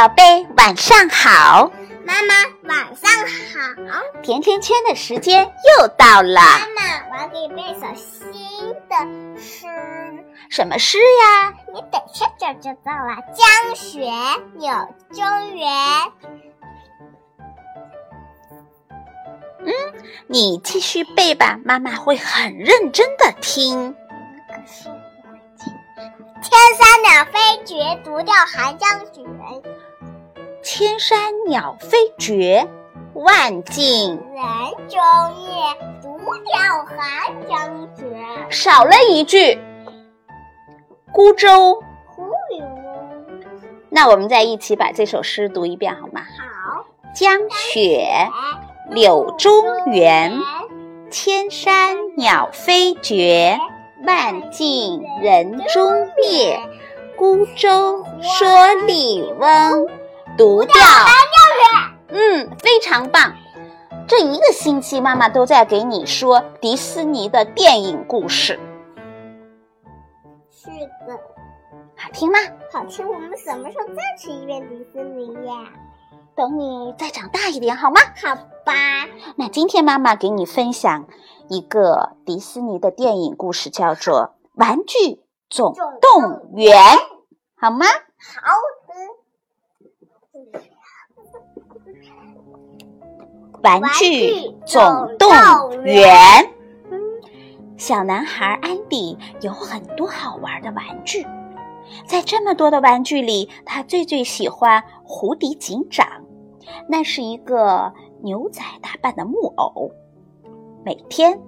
宝贝，晚上好。妈妈，晚上好。甜甜圈的时间又到了。妈妈，我要给你背首新的诗。什么诗呀？你等下就知道了。江雪柳中原。嗯，你继续背吧，妈妈会很认真的听。天山鸟飞绝，独钓寒江雪。千山鸟飞绝，万径人踪灭，独钓寒江雪。少了一句，孤舟。那我们再一起把这首诗读一遍好吗？好。江雪柳中原，千山鸟飞绝。万径人踪灭，孤舟蓑笠翁，独钓。嗯，非常棒。这一个星期，妈妈都在给你说迪士尼的电影故事。是的，好听吗？好听。我们什么时候再去一遍迪士尼呀？等你再长大一点，好吗？好吧。那今天妈妈给你分享一个迪士尼的电影故事，叫做《玩具总动员》，好吗？好玩具总动员。小男孩安迪有很多好玩的玩具，在这么多的玩具里，他最最喜欢胡迪警长。那是一个牛仔打扮的木偶，每天，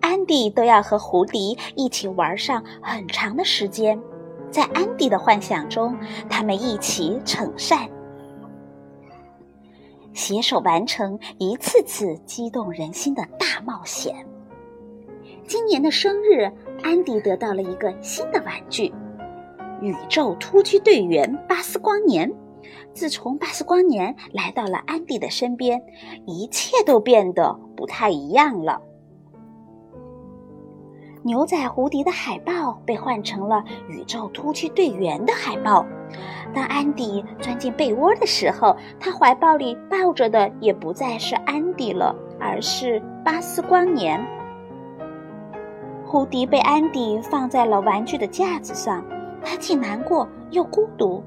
安迪都要和胡迪一起玩上很长的时间。在安迪的幻想中，他们一起惩善，携手完成一次次激动人心的大冒险。今年的生日，安迪得到了一个新的玩具——宇宙突击队员巴斯光年。自从巴斯光年来到了安迪的身边，一切都变得不太一样了。牛仔胡迪的海报被换成了宇宙突击队员的海报。当安迪钻进被窝的时候，他怀抱里抱着的也不再是安迪了，而是巴斯光年。胡迪被安迪放在了玩具的架子上，他既难过又孤独。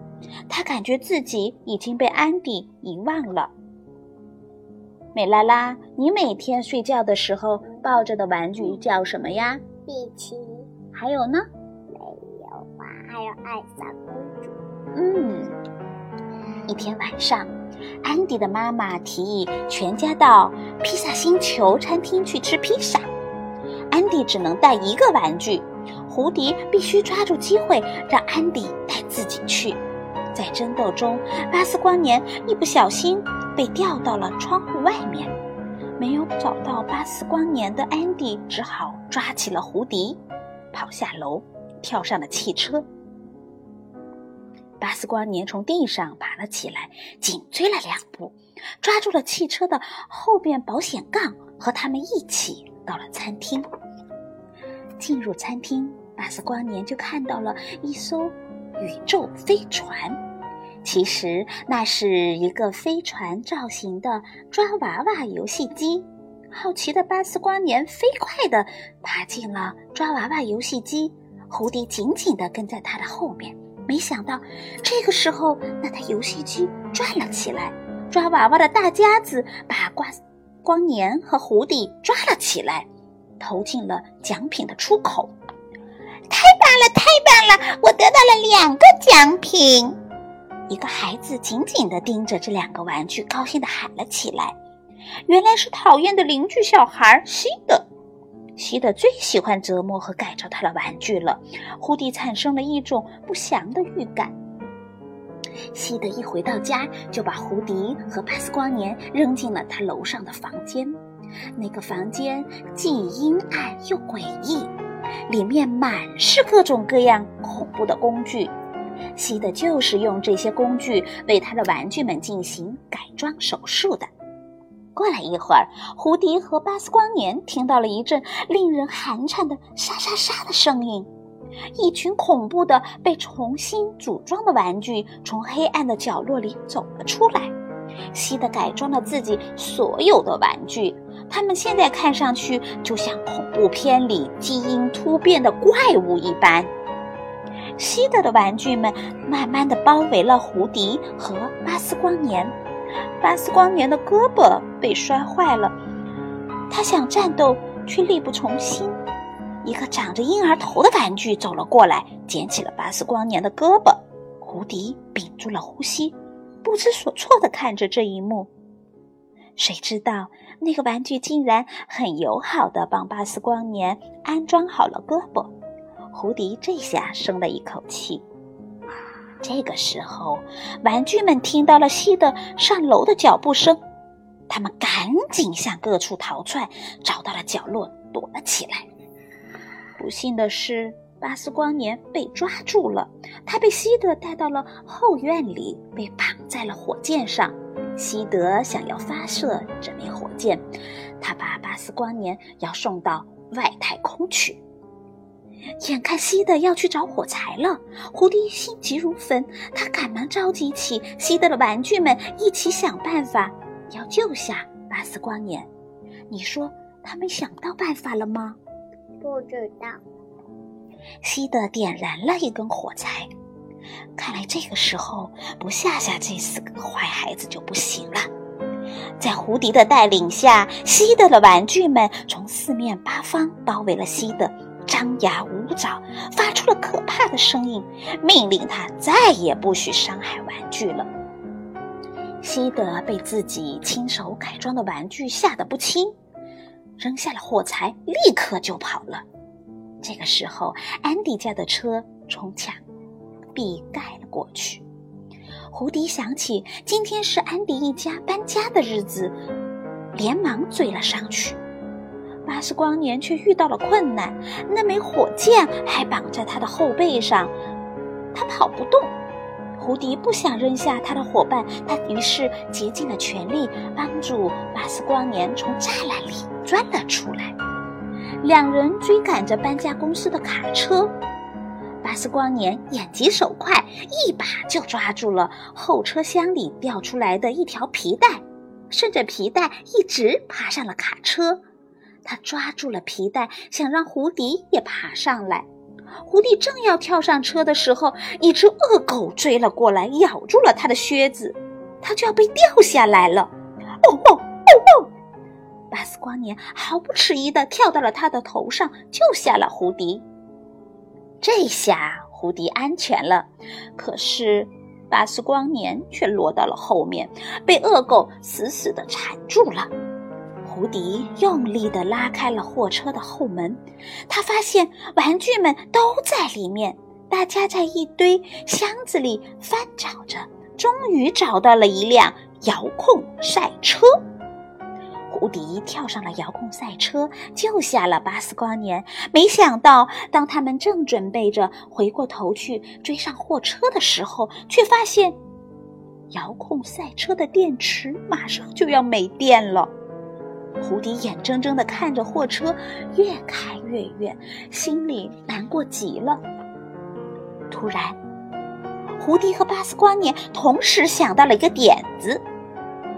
他感觉自己已经被安迪遗忘了。美拉拉，你每天睡觉的时候抱着的玩具叫什么呀？碧琪。还有呢？没有啊，还有艾莎公主。嗯。一天晚上，安迪的妈妈提议全家到披萨星球餐厅去吃披萨。安迪只能带一个玩具，胡迪必须抓住机会让安迪带自己去。在争斗中，巴斯光年一不小心被掉到了窗户外面。没有找到巴斯光年的安迪只好抓起了胡迪，跑下楼，跳上了汽车。巴斯光年从地上爬了起来，紧追了两步，抓住了汽车的后边保险杠，和他们一起到了餐厅。进入餐厅，巴斯光年就看到了一艘宇宙飞船。其实那是一个飞船造型的抓娃娃游戏机。好奇的巴斯光年飞快地爬进了抓娃娃游戏机，胡迪紧紧地跟在他的后面。没想到，这个时候那台游戏机转了起来，抓娃娃的大夹子把瓜光年和胡迪抓了起来，投进了奖品的出口。太棒了，太棒了！我得到了两个奖品。一个孩子紧紧地盯着这两个玩具，高兴地喊了起来：“原来是讨厌的邻居小孩西德！西德最喜欢折磨和改造他的玩具了。”胡迪产生了一种不祥的预感。西德一回到家，就把胡迪和巴斯光年扔进了他楼上的房间。那个房间既阴暗又诡异，里面满是各种各样恐怖的工具。西德就是用这些工具为他的玩具们进行改装手术的。过了一会儿，胡迪和巴斯光年听到了一阵令人寒颤的沙沙沙的声音。一群恐怖的被重新组装的玩具从黑暗的角落里走了出来。西德改装了自己所有的玩具，它们现在看上去就像恐怖片里基因突变的怪物一般。西德的玩具们慢慢的包围了胡迪和巴斯光年。巴斯光年的胳膊被摔坏了，他想战斗却力不从心。一个长着婴儿头的玩具走了过来，捡起了巴斯光年的胳膊。胡迪屏住了呼吸。不知所措地看着这一幕，谁知道那个玩具竟然很友好地帮巴斯光年安装好了胳膊。胡迪这下松了一口气。这个时候，玩具们听到了西德上楼的脚步声，他们赶紧向各处逃窜，找到了角落躲了起来。不幸的是。巴斯光年被抓住了，他被西德带到了后院里，被绑在了火箭上。西德想要发射这枚火箭，他把巴斯光年要送到外太空去。眼看西德要去找火柴了，胡迪心急如焚，他赶忙召集起西德的玩具们，一起想办法要救下巴斯光年。你说他们想到办法了吗？不知道。西德点燃了一根火柴，看来这个时候不吓吓这四个坏孩子就不行了。在胡迪的带领下，西德的玩具们从四面八方包围了西德，张牙舞爪，发出了可怕的声音，命令他再也不许伤害玩具了。西德被自己亲手改装的玩具吓得不轻，扔下了火柴，立刻就跑了。这个时候，安迪家的车从墙壁盖了过去。胡迪想起今天是安迪一家搬家的日子，连忙追了上去。巴斯光年却遇到了困难，那枚火箭还绑在他的后背上，他跑不动。胡迪不想扔下他的伙伴，他于是竭尽了全力帮助巴斯光年从栅栏里钻了出来。两人追赶着搬家公司的卡车，巴斯光年眼疾手快，一把就抓住了后车厢里掉出来的一条皮带，顺着皮带一直爬上了卡车。他抓住了皮带，想让胡迪也爬上来。胡迪正要跳上车的时候，一只恶狗追了过来，咬住了他的靴子，他就要被掉下来了。哦哦哦哦！巴斯光年毫不迟疑地跳到了他的头上，救下了胡迪。这下胡迪安全了，可是巴斯光年却落到了后面，被恶狗死死地缠住了。胡迪用力地拉开了货车的后门，他发现玩具们都在里面，大家在一堆箱子里翻找着，终于找到了一辆遥控赛车。胡迪跳上了遥控赛车，救下了巴斯光年。没想到，当他们正准备着回过头去追上货车的时候，却发现遥控赛车的电池马上就要没电了。胡迪眼睁睁地看着货车越开越远，心里难过极了。突然，胡迪和巴斯光年同时想到了一个点子。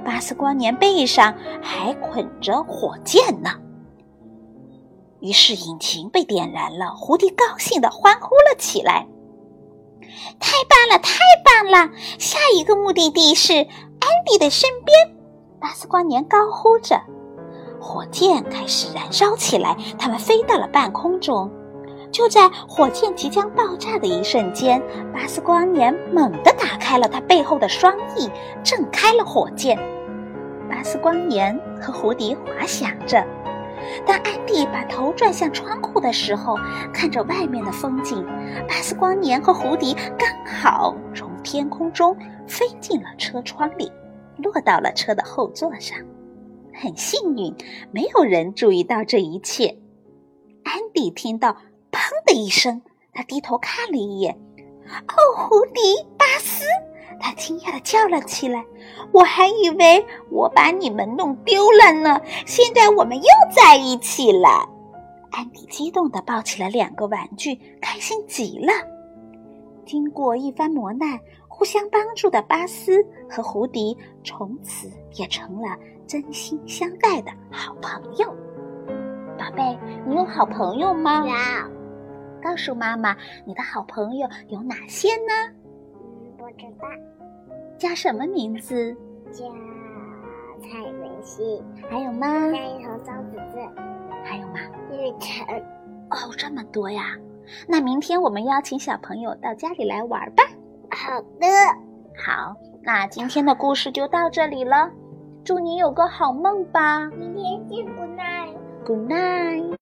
巴斯光年背上还捆着火箭呢，于是引擎被点燃了。胡迪高兴地欢呼了起来：“太棒了，太棒了！下一个目的地是安迪的身边。”巴斯光年高呼着，火箭开始燃烧起来，他们飞到了半空中。就在火箭即将爆炸的一瞬间，巴斯光年猛地打开了他背后的双翼，震开了火箭。巴斯光年和胡迪滑翔着。当安迪把头转向窗户的时候，看着外面的风景，巴斯光年和胡迪刚好从天空中飞进了车窗里，落到了车的后座上。很幸运，没有人注意到这一切。安迪听到。砰的一声，他低头看了一眼，哦，胡迪，巴斯！他惊讶的叫了起来：“我还以为我把你们弄丢了呢，现在我们又在一起了。”安迪激动地抱起了两个玩具，开心极了。经过一番磨难，互相帮助的巴斯和胡迪从此也成了真心相待的好朋友。宝贝，你有好朋友吗？有。告诉妈妈，你的好朋友有哪些呢？嗯，不知道。叫什么名字？叫蔡文熙。还有吗？加一彤、张子子。还有吗？玉成。哦，这么多呀！那明天我们邀请小朋友到家里来玩吧。好的。好，那今天的故事就到这里了。祝你有个好梦吧。明天见，Good night。Good night。